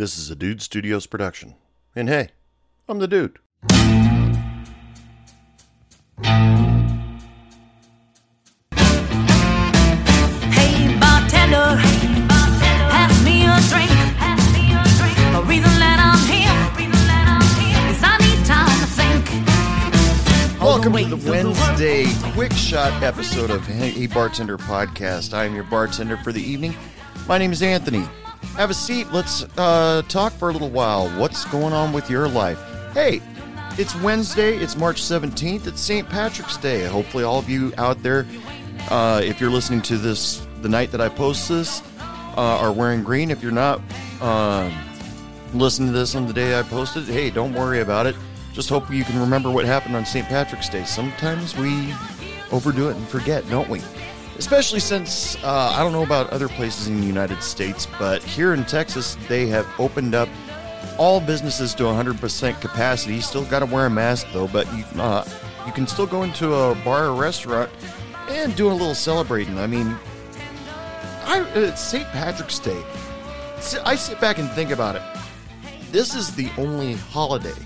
This is a Dude Studios production. And hey, I'm the dude. Hey bartender, pass me a drink. A reason that I'm here is I need time to think. Welcome to the. Wednesday quick shot episode of Hey Bartender Podcast. I am your bartender for the evening. My name is Anthony. Have a seat. Let's uh, talk for a little while. What's going on with your life? Hey, it's Wednesday. It's March 17th. It's St. Patrick's Day. Hopefully, all of you out there, uh, if you're listening to this the night that I post this, uh, are wearing green. If you're not, um, listen to this on the day I posted, hey, don't worry about it. Just hope you can remember what happened on St. Patrick's Day. Sometimes we overdo it and forget, don't we? Especially since uh, I don't know about other places in the United States, but here in Texas, they have opened up all businesses to 100% capacity. You still got to wear a mask though, but you uh, you can still go into a bar or restaurant and do a little celebrating. I mean, I, it's St. Patrick's Day. I sit back and think about it. This is the only holiday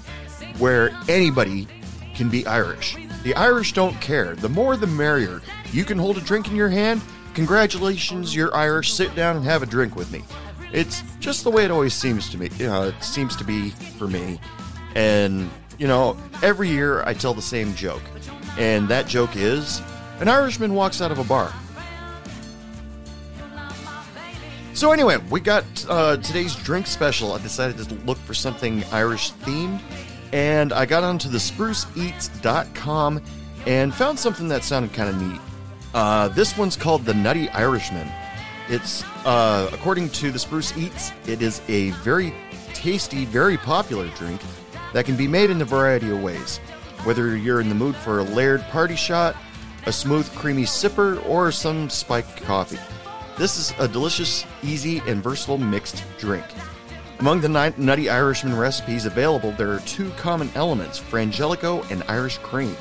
where anybody can be Irish. The Irish don't care. The more the merrier. You can hold a drink in your hand. Congratulations, you're Irish. Sit down and have a drink with me. It's just the way it always seems to me. You know, it seems to be for me. And, you know, every year I tell the same joke. And that joke is an Irishman walks out of a bar. So anyway, we got uh, today's drink special. I decided to look for something Irish themed, and I got onto the spruceeats.com and found something that sounded kind of neat. Uh, this one's called the Nutty Irishman. It's uh, according to the Spruce Eats, it is a very tasty, very popular drink that can be made in a variety of ways. Whether you're in the mood for a layered party shot, a smooth, creamy sipper, or some spiked coffee. This is a delicious, easy, and versatile mixed drink. Among the Nutty Irishman recipes available, there are two common elements Frangelico and Irish cream.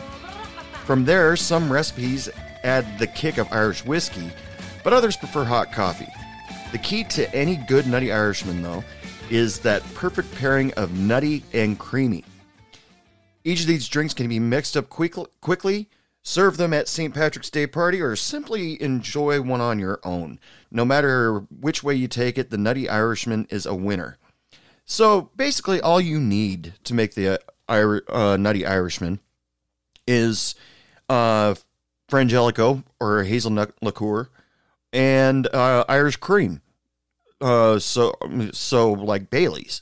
From there, some recipes add the kick of Irish whiskey, but others prefer hot coffee. The key to any good Nutty Irishman, though, is that perfect pairing of nutty and creamy. Each of these drinks can be mixed up quick- quickly, serve them at St. Patrick's Day party, or simply enjoy one on your own. No matter which way you take it, the Nutty Irishman is a winner. So basically, all you need to make the uh, uh, Nutty Irishman is uh, Frangelico or hazelnut liqueur and uh, Irish cream. Uh, so so like Bailey's.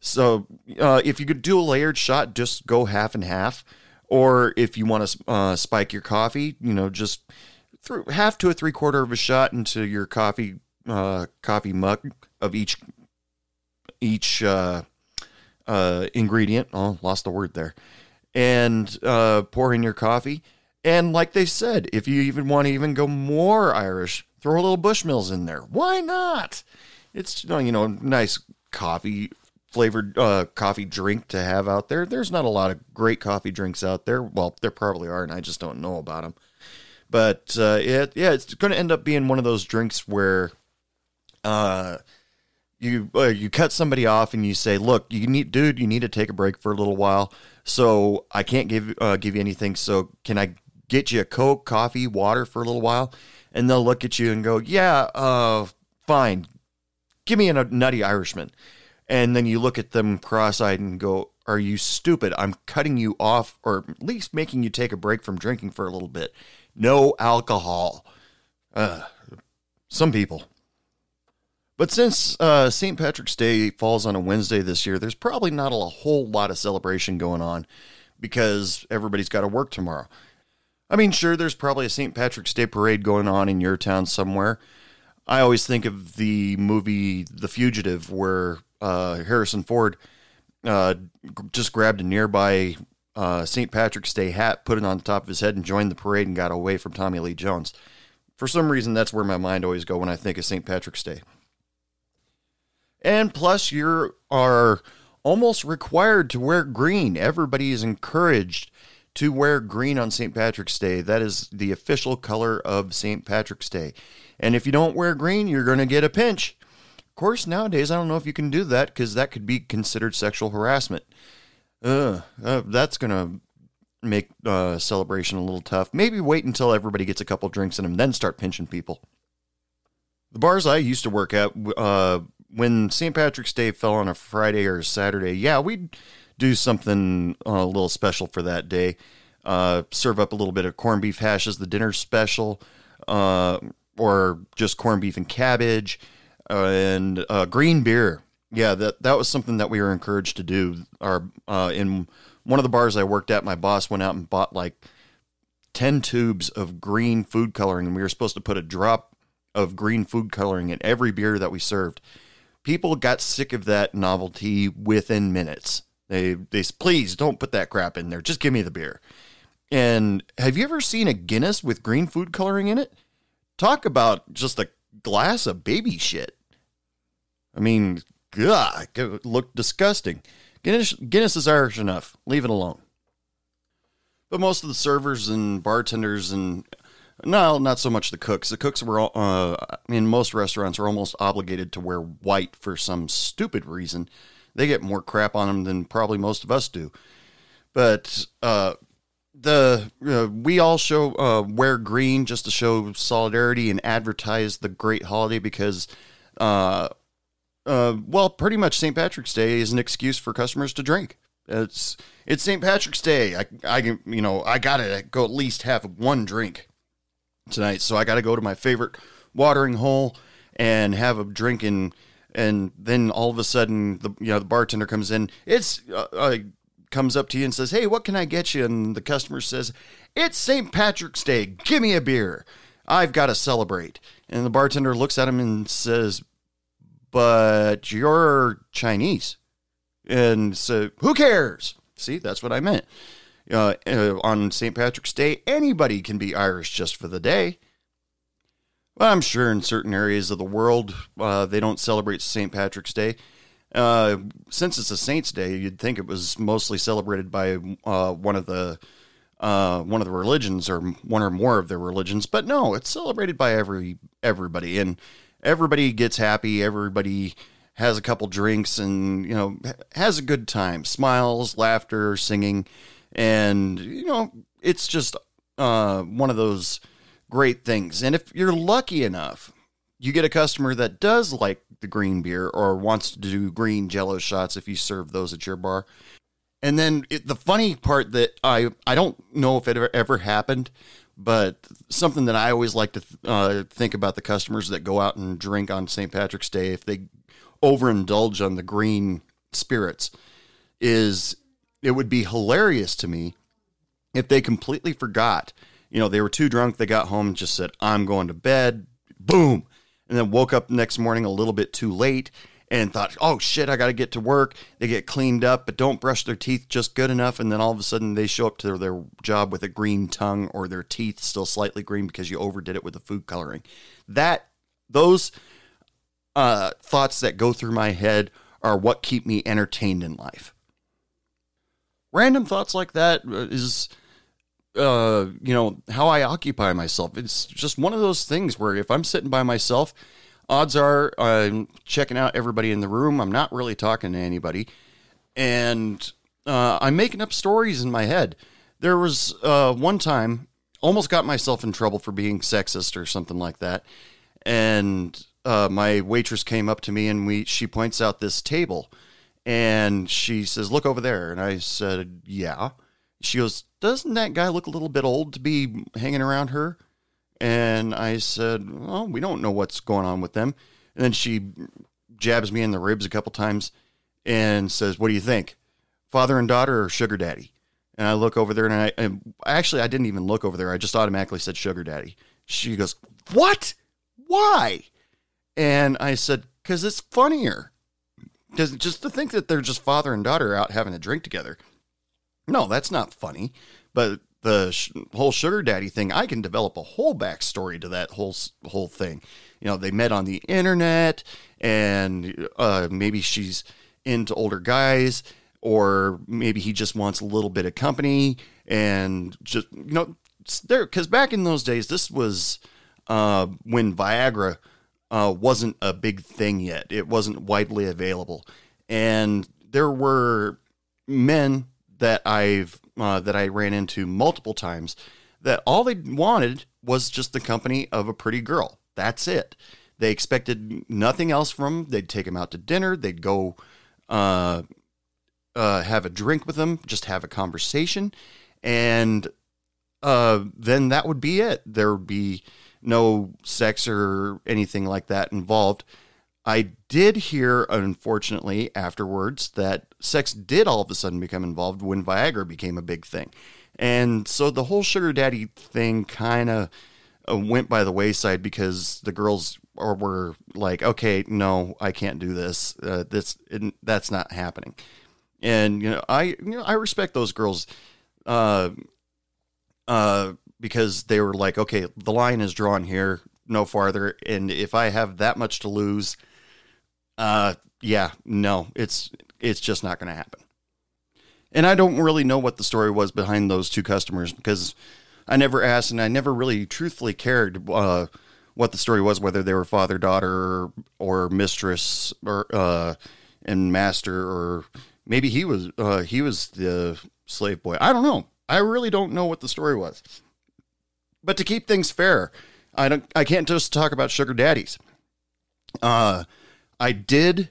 So uh, if you could do a layered shot, just go half and half. Or if you want to uh, spike your coffee, you know, just through half to a three quarter of a shot into your coffee uh, coffee mug of each each uh, uh, ingredient. Oh, lost the word there. And uh, pour in your coffee. And like they said, if you even want to even go more Irish, throw a little Bushmills in there. Why not? It's you know, nice coffee flavored uh, coffee drink to have out there. There's not a lot of great coffee drinks out there. Well, there probably are, and I just don't know about them. But uh, it, yeah, it's going to end up being one of those drinks where uh, you uh, you cut somebody off and you say, "Look, you need, dude, you need to take a break for a little while. So I can't give uh, give you anything. So can I get you a Coke, coffee, water for a little while?" And they'll look at you and go, "Yeah, uh, fine. Give me a nutty Irishman." And then you look at them cross-eyed and go, "Are you stupid? I'm cutting you off, or at least making you take a break from drinking for a little bit. No alcohol." Uh, some people. But since uh, St. Patrick's Day falls on a Wednesday this year, there's probably not a whole lot of celebration going on because everybody's got to work tomorrow. I mean, sure, there's probably a St. Patrick's Day parade going on in your town somewhere. I always think of the movie The Fugitive, where uh, Harrison Ford uh, just grabbed a nearby uh, St. Patrick's Day hat, put it on the top of his head, and joined the parade and got away from Tommy Lee Jones. For some reason, that's where my mind always go when I think of St. Patrick's Day. And plus, you are almost required to wear green. Everybody is encouraged to wear green on St. Patrick's Day. That is the official color of St. Patrick's Day. And if you don't wear green, you're going to get a pinch. Of course, nowadays, I don't know if you can do that because that could be considered sexual harassment. Uh, uh, that's going to make uh, celebration a little tough. Maybe wait until everybody gets a couple drinks in them, then start pinching people. The bars I used to work at, uh, when St. Patrick's Day fell on a Friday or a Saturday, yeah, we'd do something uh, a little special for that day. Uh, serve up a little bit of corned beef hash as the dinner special, uh, or just corned beef and cabbage, and uh, green beer. Yeah, that that was something that we were encouraged to do. Our uh, in one of the bars I worked at, my boss went out and bought like ten tubes of green food coloring, and we were supposed to put a drop of green food coloring in every beer that we served. People got sick of that novelty within minutes. They they please don't put that crap in there. Just give me the beer. And have you ever seen a Guinness with green food coloring in it? Talk about just a glass of baby shit. I mean, God, it looked disgusting. Guinness, Guinness is Irish enough. Leave it alone. But most of the servers and bartenders and no, not so much the cooks. The cooks were uh, in most restaurants are almost obligated to wear white for some stupid reason. They get more crap on them than probably most of us do. But uh, the uh, we all show uh, wear green just to show solidarity and advertise the great holiday because uh, uh, well, pretty much St. Patrick's Day is an excuse for customers to drink. It's it's St. Patrick's Day. I I can you know I gotta go at least have one drink tonight, so I gotta go to my favorite watering hole and have a drink and and then all of a sudden the you know the bartender comes in. It's uh, uh, comes up to you and says, "Hey, what can I get you?" And the customer says, "It's St. Patrick's Day. Give me a beer. I've got to celebrate." And the bartender looks at him and says, but you're Chinese. And so, who cares? See, that's what I meant. Uh, uh, on St. Patrick's Day, anybody can be Irish just for the day. Well, I'm sure in certain areas of the world, uh, they don't celebrate St. Patrick's Day. Uh, since it's a Saint's Day, you'd think it was mostly celebrated by uh, one of the one of the religions or one or more of their religions, but no, it's celebrated by every everybody, and everybody gets happy. Everybody has a couple drinks, and you know has a good time, smiles, laughter, singing, and you know it's just uh, one of those great things. And if you're lucky enough, you get a customer that does like the green beer or wants to do green jello shots if you serve those at your bar. And then it, the funny part that I I don't know if it ever, ever happened, but something that I always like to uh, think about the customers that go out and drink on St. Patrick's Day if they overindulge on the green spirits is it would be hilarious to me if they completely forgot. You know, they were too drunk, they got home and just said, "I'm going to bed." Boom. And then woke up next morning a little bit too late and thought, oh shit, I got to get to work. They get cleaned up, but don't brush their teeth just good enough. And then all of a sudden they show up to their job with a green tongue or their teeth still slightly green because you overdid it with the food coloring. That, those uh, thoughts that go through my head are what keep me entertained in life. Random thoughts like that is, uh, you know, how I occupy myself. It's just one of those things where if I'm sitting by myself, odds are I'm checking out everybody in the room. I'm not really talking to anybody. And uh, I'm making up stories in my head. There was uh, one time, almost got myself in trouble for being sexist or something like that. And uh, my waitress came up to me and we she points out this table and she says, Look over there. And I said, Yeah. She goes, Doesn't that guy look a little bit old to be hanging around her? And I said, Well, we don't know what's going on with them. And then she jabs me in the ribs a couple times and says, What do you think? Father and daughter or sugar daddy? And I look over there and I and actually I didn't even look over there. I just automatically said sugar daddy. She goes, What? Why? And I said, because it's funnier. Because just to think that they're just father and daughter out having a drink together. No, that's not funny. But the sh- whole sugar daddy thing, I can develop a whole backstory to that whole whole thing. You know, they met on the internet, and uh, maybe she's into older guys, or maybe he just wants a little bit of company, and just you know, there because back in those days, this was uh, when Viagra uh, wasn't a big thing yet. It wasn't widely available, and there were men that I've uh, that I ran into multiple times that all they wanted was just the company of a pretty girl. That's it. They expected nothing else from them. They'd take them out to dinner. They'd go uh, uh, have a drink with them, just have a conversation, and uh, then that would be it. There would be no sex or anything like that involved. I did hear, unfortunately, afterwards that sex did all of a sudden become involved when Viagra became a big thing. And so the whole sugar daddy thing kind of uh, went by the wayside because the girls were like, okay, no, I can't do this. Uh, this it, that's not happening. And you know, I you know I respect those girls, uh, uh, because they were like, okay, the line is drawn here, no farther. And if I have that much to lose, uh, yeah, no, it's it's just not going to happen. And I don't really know what the story was behind those two customers because I never asked and I never really truthfully cared uh, what the story was, whether they were father daughter or, mistress or uh, and master or maybe he was uh, he was the slave boy. I don't know. I really don't know what the story was. But to keep things fair, I don't I can't just talk about sugar daddies. Uh, I did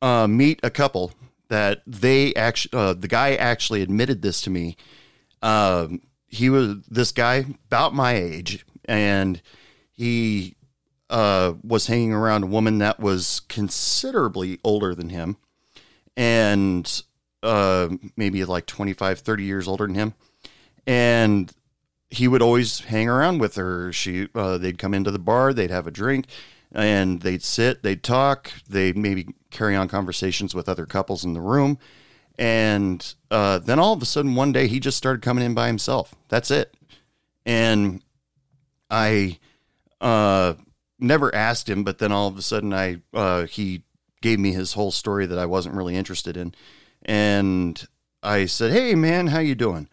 uh, meet a couple that they actually, uh, the guy actually admitted this to me. Um, he was this guy about my age, and he uh, was hanging around a woman that was considerably older than him, and uh, maybe like 25, 30 years older than him. And he would always hang around with her. She, uh, they'd come into the bar, they'd have a drink, and they'd sit, they'd talk, they'd maybe carry on conversations with other couples in the room. And uh, then all of a sudden, one day, he just started coming in by himself. That's it. And I uh, never asked him, but then all of a sudden, I uh, he gave me his whole story that I wasn't really interested in, and I said, "Hey, man, how you doing?"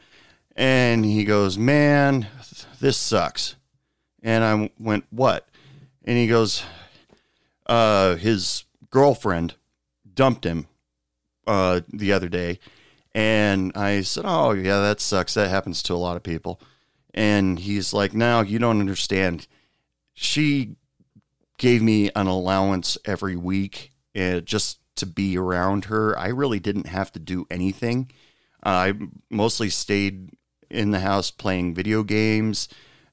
And he goes, "Man, this sucks." And I went, "What?" And he goes, uh, his girlfriend dumped him uh, the other day. And I said, Oh, yeah, that sucks. That happens to a lot of people. And he's like, No, you don't understand. She gave me an allowance every week uh, just to be around her. I really didn't have to do anything. I mostly stayed in the house playing video games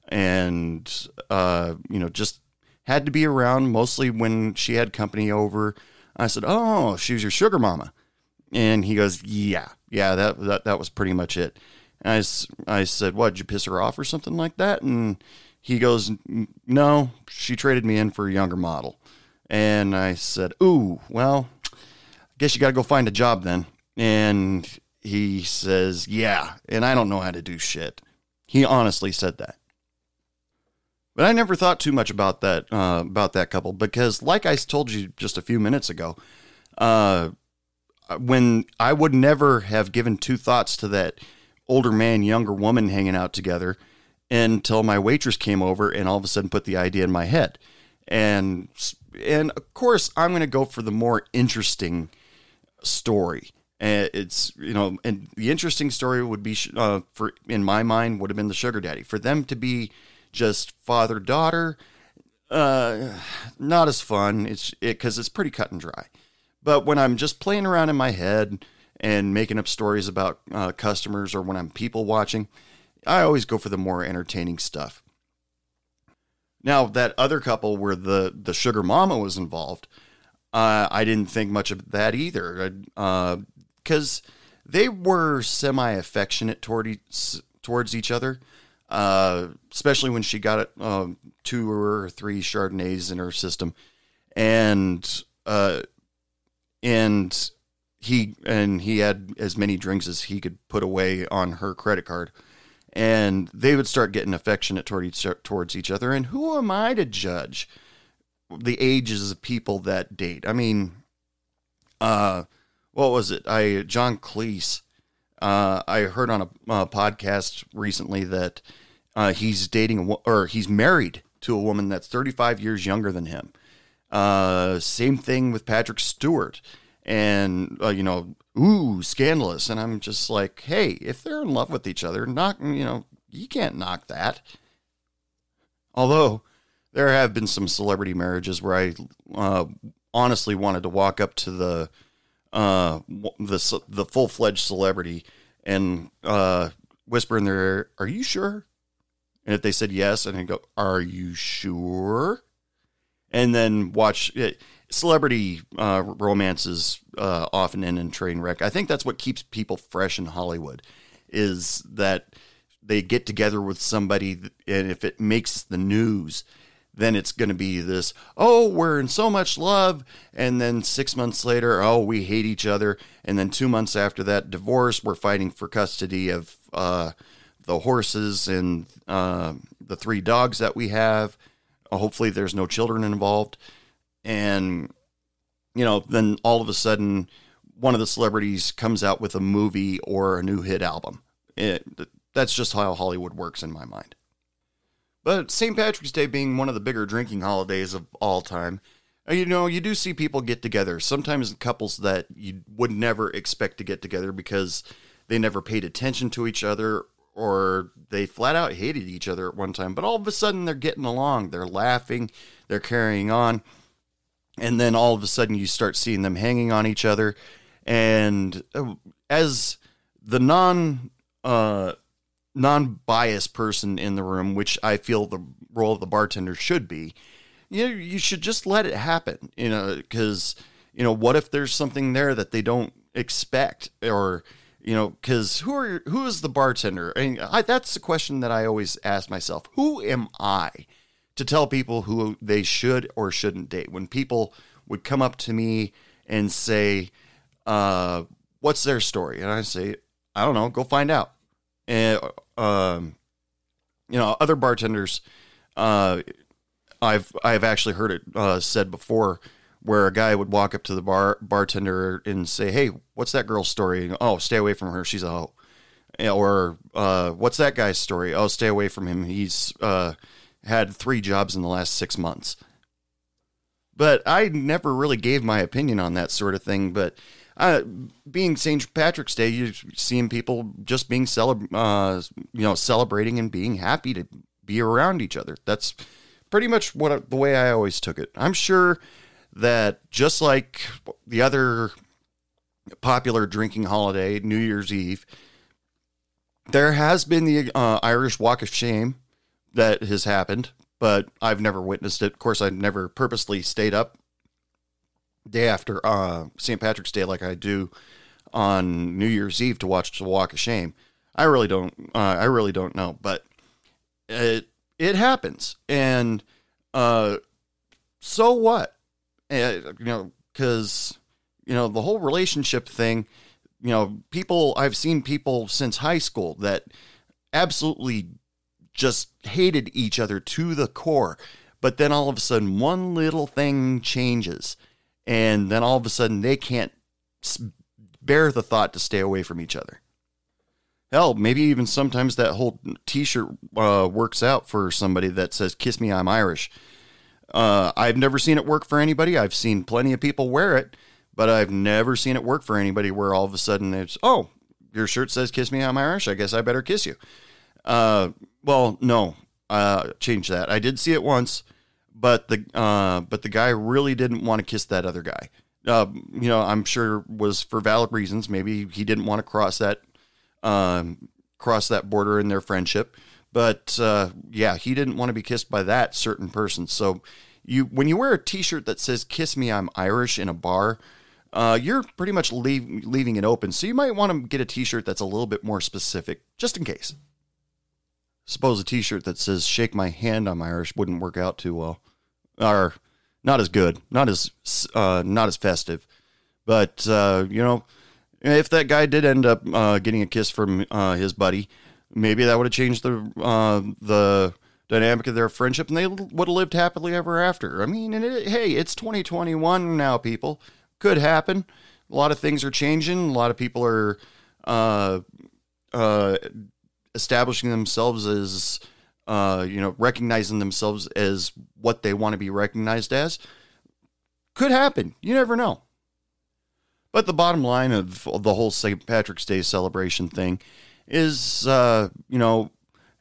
and, uh, you know, just had to be around mostly when she had company over. I said, "Oh, she was your sugar mama," and he goes, "Yeah, yeah, that that that was pretty much it." And I, I said, "What? Did you piss her off or something like that?" And he goes, "No, she traded me in for a younger model." And I said, "Ooh, well, I guess you got to go find a job then." And he says, "Yeah," and I don't know how to do shit. He honestly said that. But I never thought too much about that uh, about that couple because, like I told you just a few minutes ago, uh, when I would never have given two thoughts to that older man, younger woman hanging out together until my waitress came over and all of a sudden put the idea in my head, and and of course I'm going to go for the more interesting story. And it's you know, and the interesting story would be uh, for in my mind would have been the sugar daddy. For them to be just father daughter uh not as fun. It's it because it's pretty cut and dry. But when i'm just playing around in my head and making up stories about uh, customers or when i'm people watching i always go for the more entertaining stuff. Now that other couple where the the sugar mama was involved uh, i didn't think much of that either because they were semi affectionate toward e- towards each other uh, especially when she got uh, two or three Chardonnays in her system. and uh, and he and he had as many drinks as he could put away on her credit card, and they would start getting affectionate toward each, towards each other. And who am I to judge the ages of people that date? I mean, uh, what was it? I John Cleese. Uh, I heard on a uh, podcast recently that uh, he's dating or he's married to a woman that's 35 years younger than him. Uh, same thing with Patrick Stewart, and uh, you know, ooh, scandalous. And I'm just like, hey, if they're in love with each other, knock, you know, you can't knock that. Although there have been some celebrity marriages where I uh, honestly wanted to walk up to the uh, the the full fledged celebrity and uh, whisper in their ear, "Are you sure?" And if they said yes, and go, "Are you sure?" And then watch it. Celebrity uh, romances uh, often end in train wreck. I think that's what keeps people fresh in Hollywood, is that they get together with somebody, and if it makes the news, then it's going to be this, oh, we're in so much love. And then six months later, oh, we hate each other. And then two months after that, divorce, we're fighting for custody of uh, the horses and uh, the three dogs that we have. Hopefully, there's no children involved. And, you know, then all of a sudden, one of the celebrities comes out with a movie or a new hit album. It, that's just how Hollywood works in my mind. But St. Patrick's Day being one of the bigger drinking holidays of all time, uh, you know, you do see people get together. Sometimes couples that you would never expect to get together because they never paid attention to each other or they flat out hated each other at one time. But all of a sudden they're getting along, they're laughing, they're carrying on. And then all of a sudden you start seeing them hanging on each other. And uh, as the non uh, non-biased person in the room, which I feel the role of the bartender should be, you know, you should just let it happen, you know, because you know, what if there's something there that they don't expect, or you know, because who are who is the bartender? And I, that's the question that I always ask myself: Who am I to tell people who they should or shouldn't date? When people would come up to me and say, uh, "What's their story?" and I say, "I don't know. Go find out." And um, you know, other bartenders, uh, I've I've actually heard it uh, said before, where a guy would walk up to the bar bartender and say, "Hey, what's that girl's story?" oh, stay away from her. She's a hoe. Or uh, what's that guy's story? Oh, stay away from him. He's uh, had three jobs in the last six months. But I never really gave my opinion on that sort of thing. But uh, being St. Patrick's Day, you're seeing people just being celeb- uh, you know, celebrating and being happy to be around each other. That's pretty much what the way I always took it. I'm sure that just like the other popular drinking holiday, New Year's Eve, there has been the uh, Irish Walk of Shame that has happened, but I've never witnessed it. Of course, I've never purposely stayed up day after uh, St. Patrick's Day like I do on New Year's Eve to watch the Walk of Shame. I really don't. Uh, I really don't know, but it it happens, and uh, so what? Uh, you know, because you know the whole relationship thing. You know, people. I've seen people since high school that absolutely just hated each other to the core, but then all of a sudden one little thing changes and then all of a sudden they can't bear the thought to stay away from each other. Hell, maybe even sometimes that whole T-shirt uh, works out for somebody that says "Kiss me, I'm Irish." Uh, I've never seen it work for anybody. I've seen plenty of people wear it, but I've never seen it work for anybody where all of a sudden it's, "Oh, your shirt says "Kiss me, I'm Irish." I guess I better kiss you. Uh, well, no, uh, change that. I did see it once but the uh, but the guy really didn't want to kiss that other guy. Uh, you know, I'm sure was for valid reasons. Maybe he didn't want to cross that um, cross that border in their friendship. But uh, yeah, he didn't want to be kissed by that certain person. So you when you wear a T-shirt that says "Kiss me, I'm Irish" in a bar, uh, you're pretty much leave, leaving it open. So you might want to get a T-shirt that's a little bit more specific, just in case. Suppose a T-shirt that says "Shake my hand, I'm Irish" wouldn't work out too well or not as good, not as uh, not as festive. But uh, you know, if that guy did end up uh, getting a kiss from uh, his buddy, maybe that would have changed the uh, the dynamic of their friendship, and they would have lived happily ever after. I mean, and it, hey, it's 2021 now, people. Could happen. A lot of things are changing. A lot of people are uh, uh, establishing themselves as uh, you know, recognizing themselves as what they want to be recognized as. Could happen. You never know. But the bottom line of the whole St. Patrick's Day celebration thing is, uh, you know,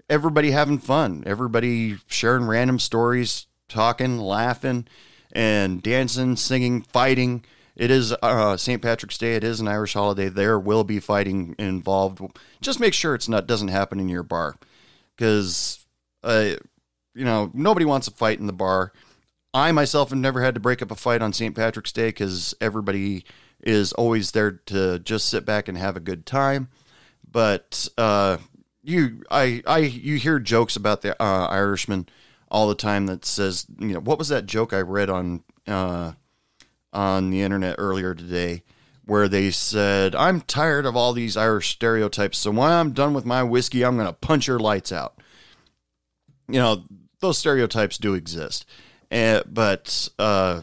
everybody having fun, everybody sharing random stories, talking, laughing, and dancing, singing, fighting. It is uh, St. Patrick's Day. It is an Irish holiday. There will be fighting involved. Just make sure it's not doesn't happen in your bar, because uh, you know nobody wants a fight in the bar. I myself have never had to break up a fight on St. Patrick's Day because everybody is always there to just sit back and have a good time. But uh, you, I, I, you hear jokes about the uh, Irishman all the time that says, you know, what was that joke I read on uh, on the internet earlier today, where they said, "I'm tired of all these Irish stereotypes, so when I'm done with my whiskey, I'm going to punch your lights out." You know, those stereotypes do exist, uh, but uh,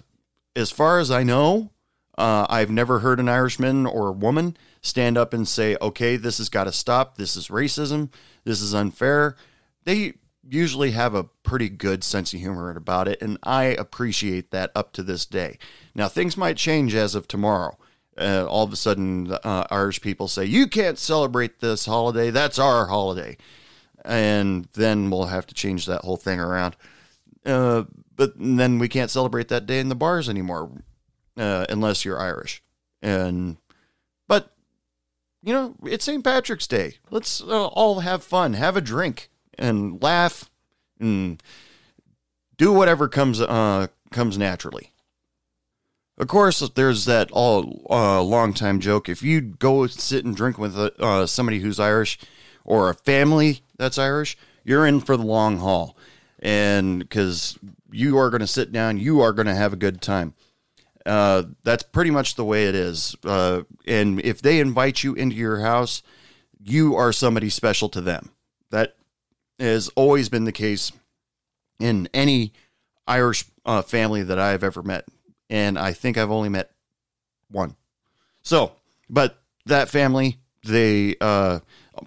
as far as I know, uh, I've never heard an Irishman or a woman stand up and say, okay, this has got to stop. This is racism. This is unfair. They usually have a pretty good sense of humor about it, and I appreciate that up to this day. Now, things might change as of tomorrow. Uh, all of a sudden, uh, Irish people say, you can't celebrate this holiday. That's our holiday. And then we'll have to change that whole thing around. Uh, but then we can't celebrate that day in the bars anymore uh, unless you're Irish. And but you know, it's St. Patrick's Day. Let's uh, all have fun, have a drink, and laugh, and do whatever comes uh, comes naturally. Of course, there's that all uh, long time joke. If you go sit and drink with uh, somebody who's Irish or a family that's Irish, you're in for the long haul, and because you are going to sit down, you are going to have a good time. Uh, that's pretty much the way it is. Uh, and if they invite you into your house, you are somebody special to them. That has always been the case in any Irish uh, family that I've ever met. And I think I've only met one. So, but that family, they, uh,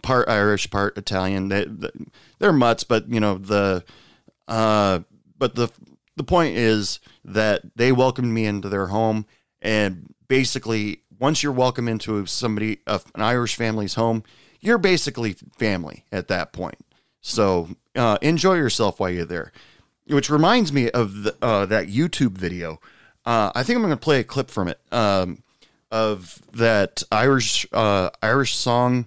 part Irish, part Italian, they, they're mutts, but you know, the, uh, but the, the point is that they welcomed me into their home. And basically once you're welcome into somebody an irish family's home you're basically family at that point. So uh, enjoy yourself while you're there. Which reminds me of the, uh, that youtube video. Uh, i think i'm going to play a clip from it um, of that irish uh, irish song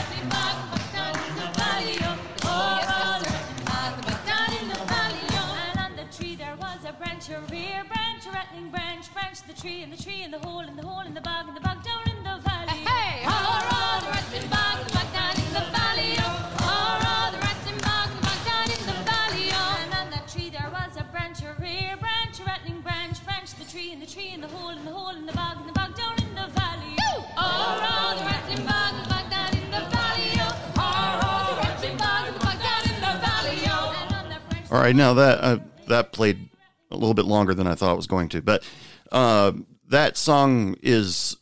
branch, a rattling branch, branch the tree, and the tree, and the hole, and the hole, and the bog, and the bog down in the valley. Hey, oh, the rattling bog, the bog down in the valley, oh. Oh, the rattling bog, the bog down in the valley, oh. And on that tree there was a branch, a rear branch, a rattling branch, branch the tree, and the tree, and the hole, and the hole, and the bog, and the bog down in the valley. All right, now that uh, that played a little bit longer than I thought it was going to, but uh, that song is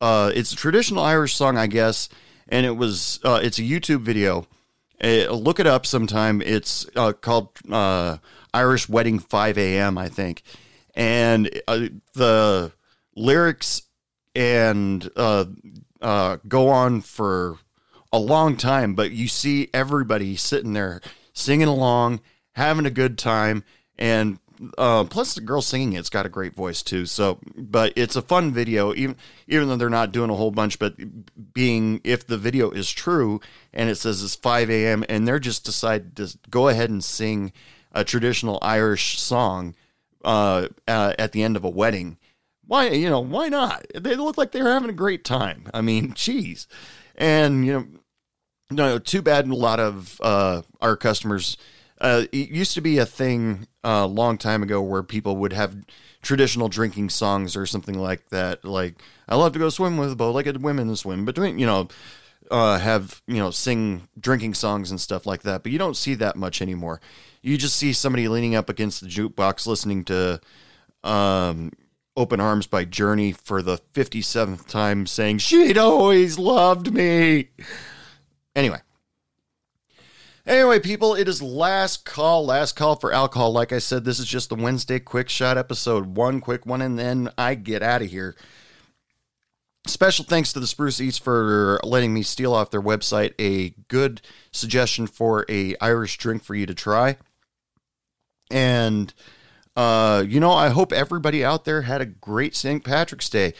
uh, it's a traditional Irish song, I guess, and it was uh, it's a YouTube video. Uh, look it up sometime. It's uh, called Irish Wedding 5 a.m. I think, and the lyrics and go on for a long time, but you see everybody sitting there singing along having a good time. And uh, plus the girl singing it's got a great voice too. So, but it's a fun video, even even though they're not doing a whole bunch. But being if the video is true and it says it's 5 a.m. and they're just decide to go ahead and sing a traditional Irish song uh, uh, at the end of a wedding, why you know why not? They look like they're having a great time. I mean, geez, and you know, no, too bad. A lot of uh, our customers uh, it used to be a thing a long time ago where people would have traditional drinking songs or something like that. Like, I love to go swim with bow-legged women and swim between, you know, uh, have, you know, sing drinking songs and stuff like that. But you don't see that much anymore. You just see somebody leaning up against the jukebox listening to um, Open Arms by Journey for the 57th time saying, She'd always loved me. Anyway, Anyway, people, it is last call, last call for alcohol. Like I said, this is just the Wednesday quick shot episode. One quick one, and then I get out of here. Special thanks to the Spruce Eats for letting me steal off their website a good suggestion for a Irish drink for you to try. And uh, you know, I hope everybody out there had a great St. Patrick's Day.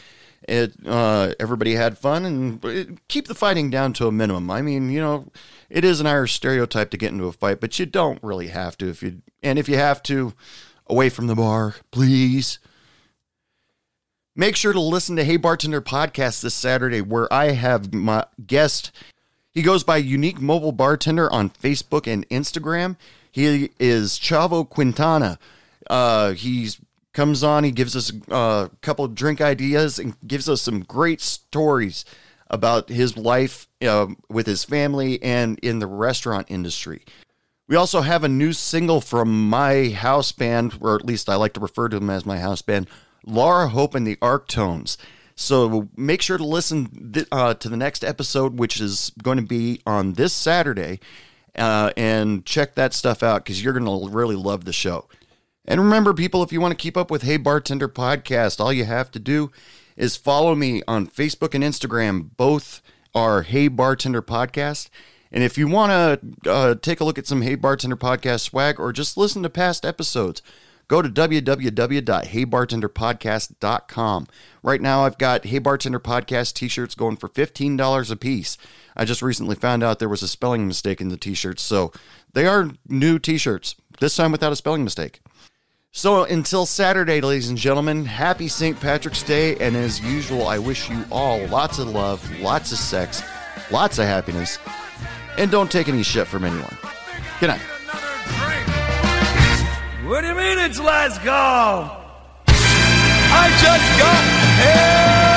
It uh, everybody had fun and it, keep the fighting down to a minimum. I mean, you know, it is an Irish stereotype to get into a fight, but you don't really have to. If you and if you have to, away from the bar, please. Make sure to listen to Hey Bartender podcast this Saturday, where I have my guest. He goes by Unique Mobile Bartender on Facebook and Instagram. He is Chavo Quintana. Uh, he's comes on, he gives us a couple drink ideas and gives us some great stories about his life uh, with his family and in the restaurant industry. We also have a new single from my house band, or at least I like to refer to them as my house band, Laura Hope and the Arctones. So make sure to listen th- uh, to the next episode, which is going to be on this Saturday, uh, and check that stuff out because you're going to really love the show. And remember, people, if you want to keep up with Hey Bartender Podcast, all you have to do is follow me on Facebook and Instagram. Both are Hey Bartender Podcast. And if you want to uh, take a look at some Hey Bartender Podcast swag or just listen to past episodes, go to www.heybartenderpodcast.com. Right now, I've got Hey Bartender Podcast t shirts going for $15 a piece. I just recently found out there was a spelling mistake in the t shirts, so they are new t shirts, this time without a spelling mistake. So until Saturday, ladies and gentlemen, happy St. Patrick's Day. And as usual, I wish you all lots of love, lots of sex, lots of happiness, and don't take any shit from anyone. Good night. What do you mean it's last call? I just got here.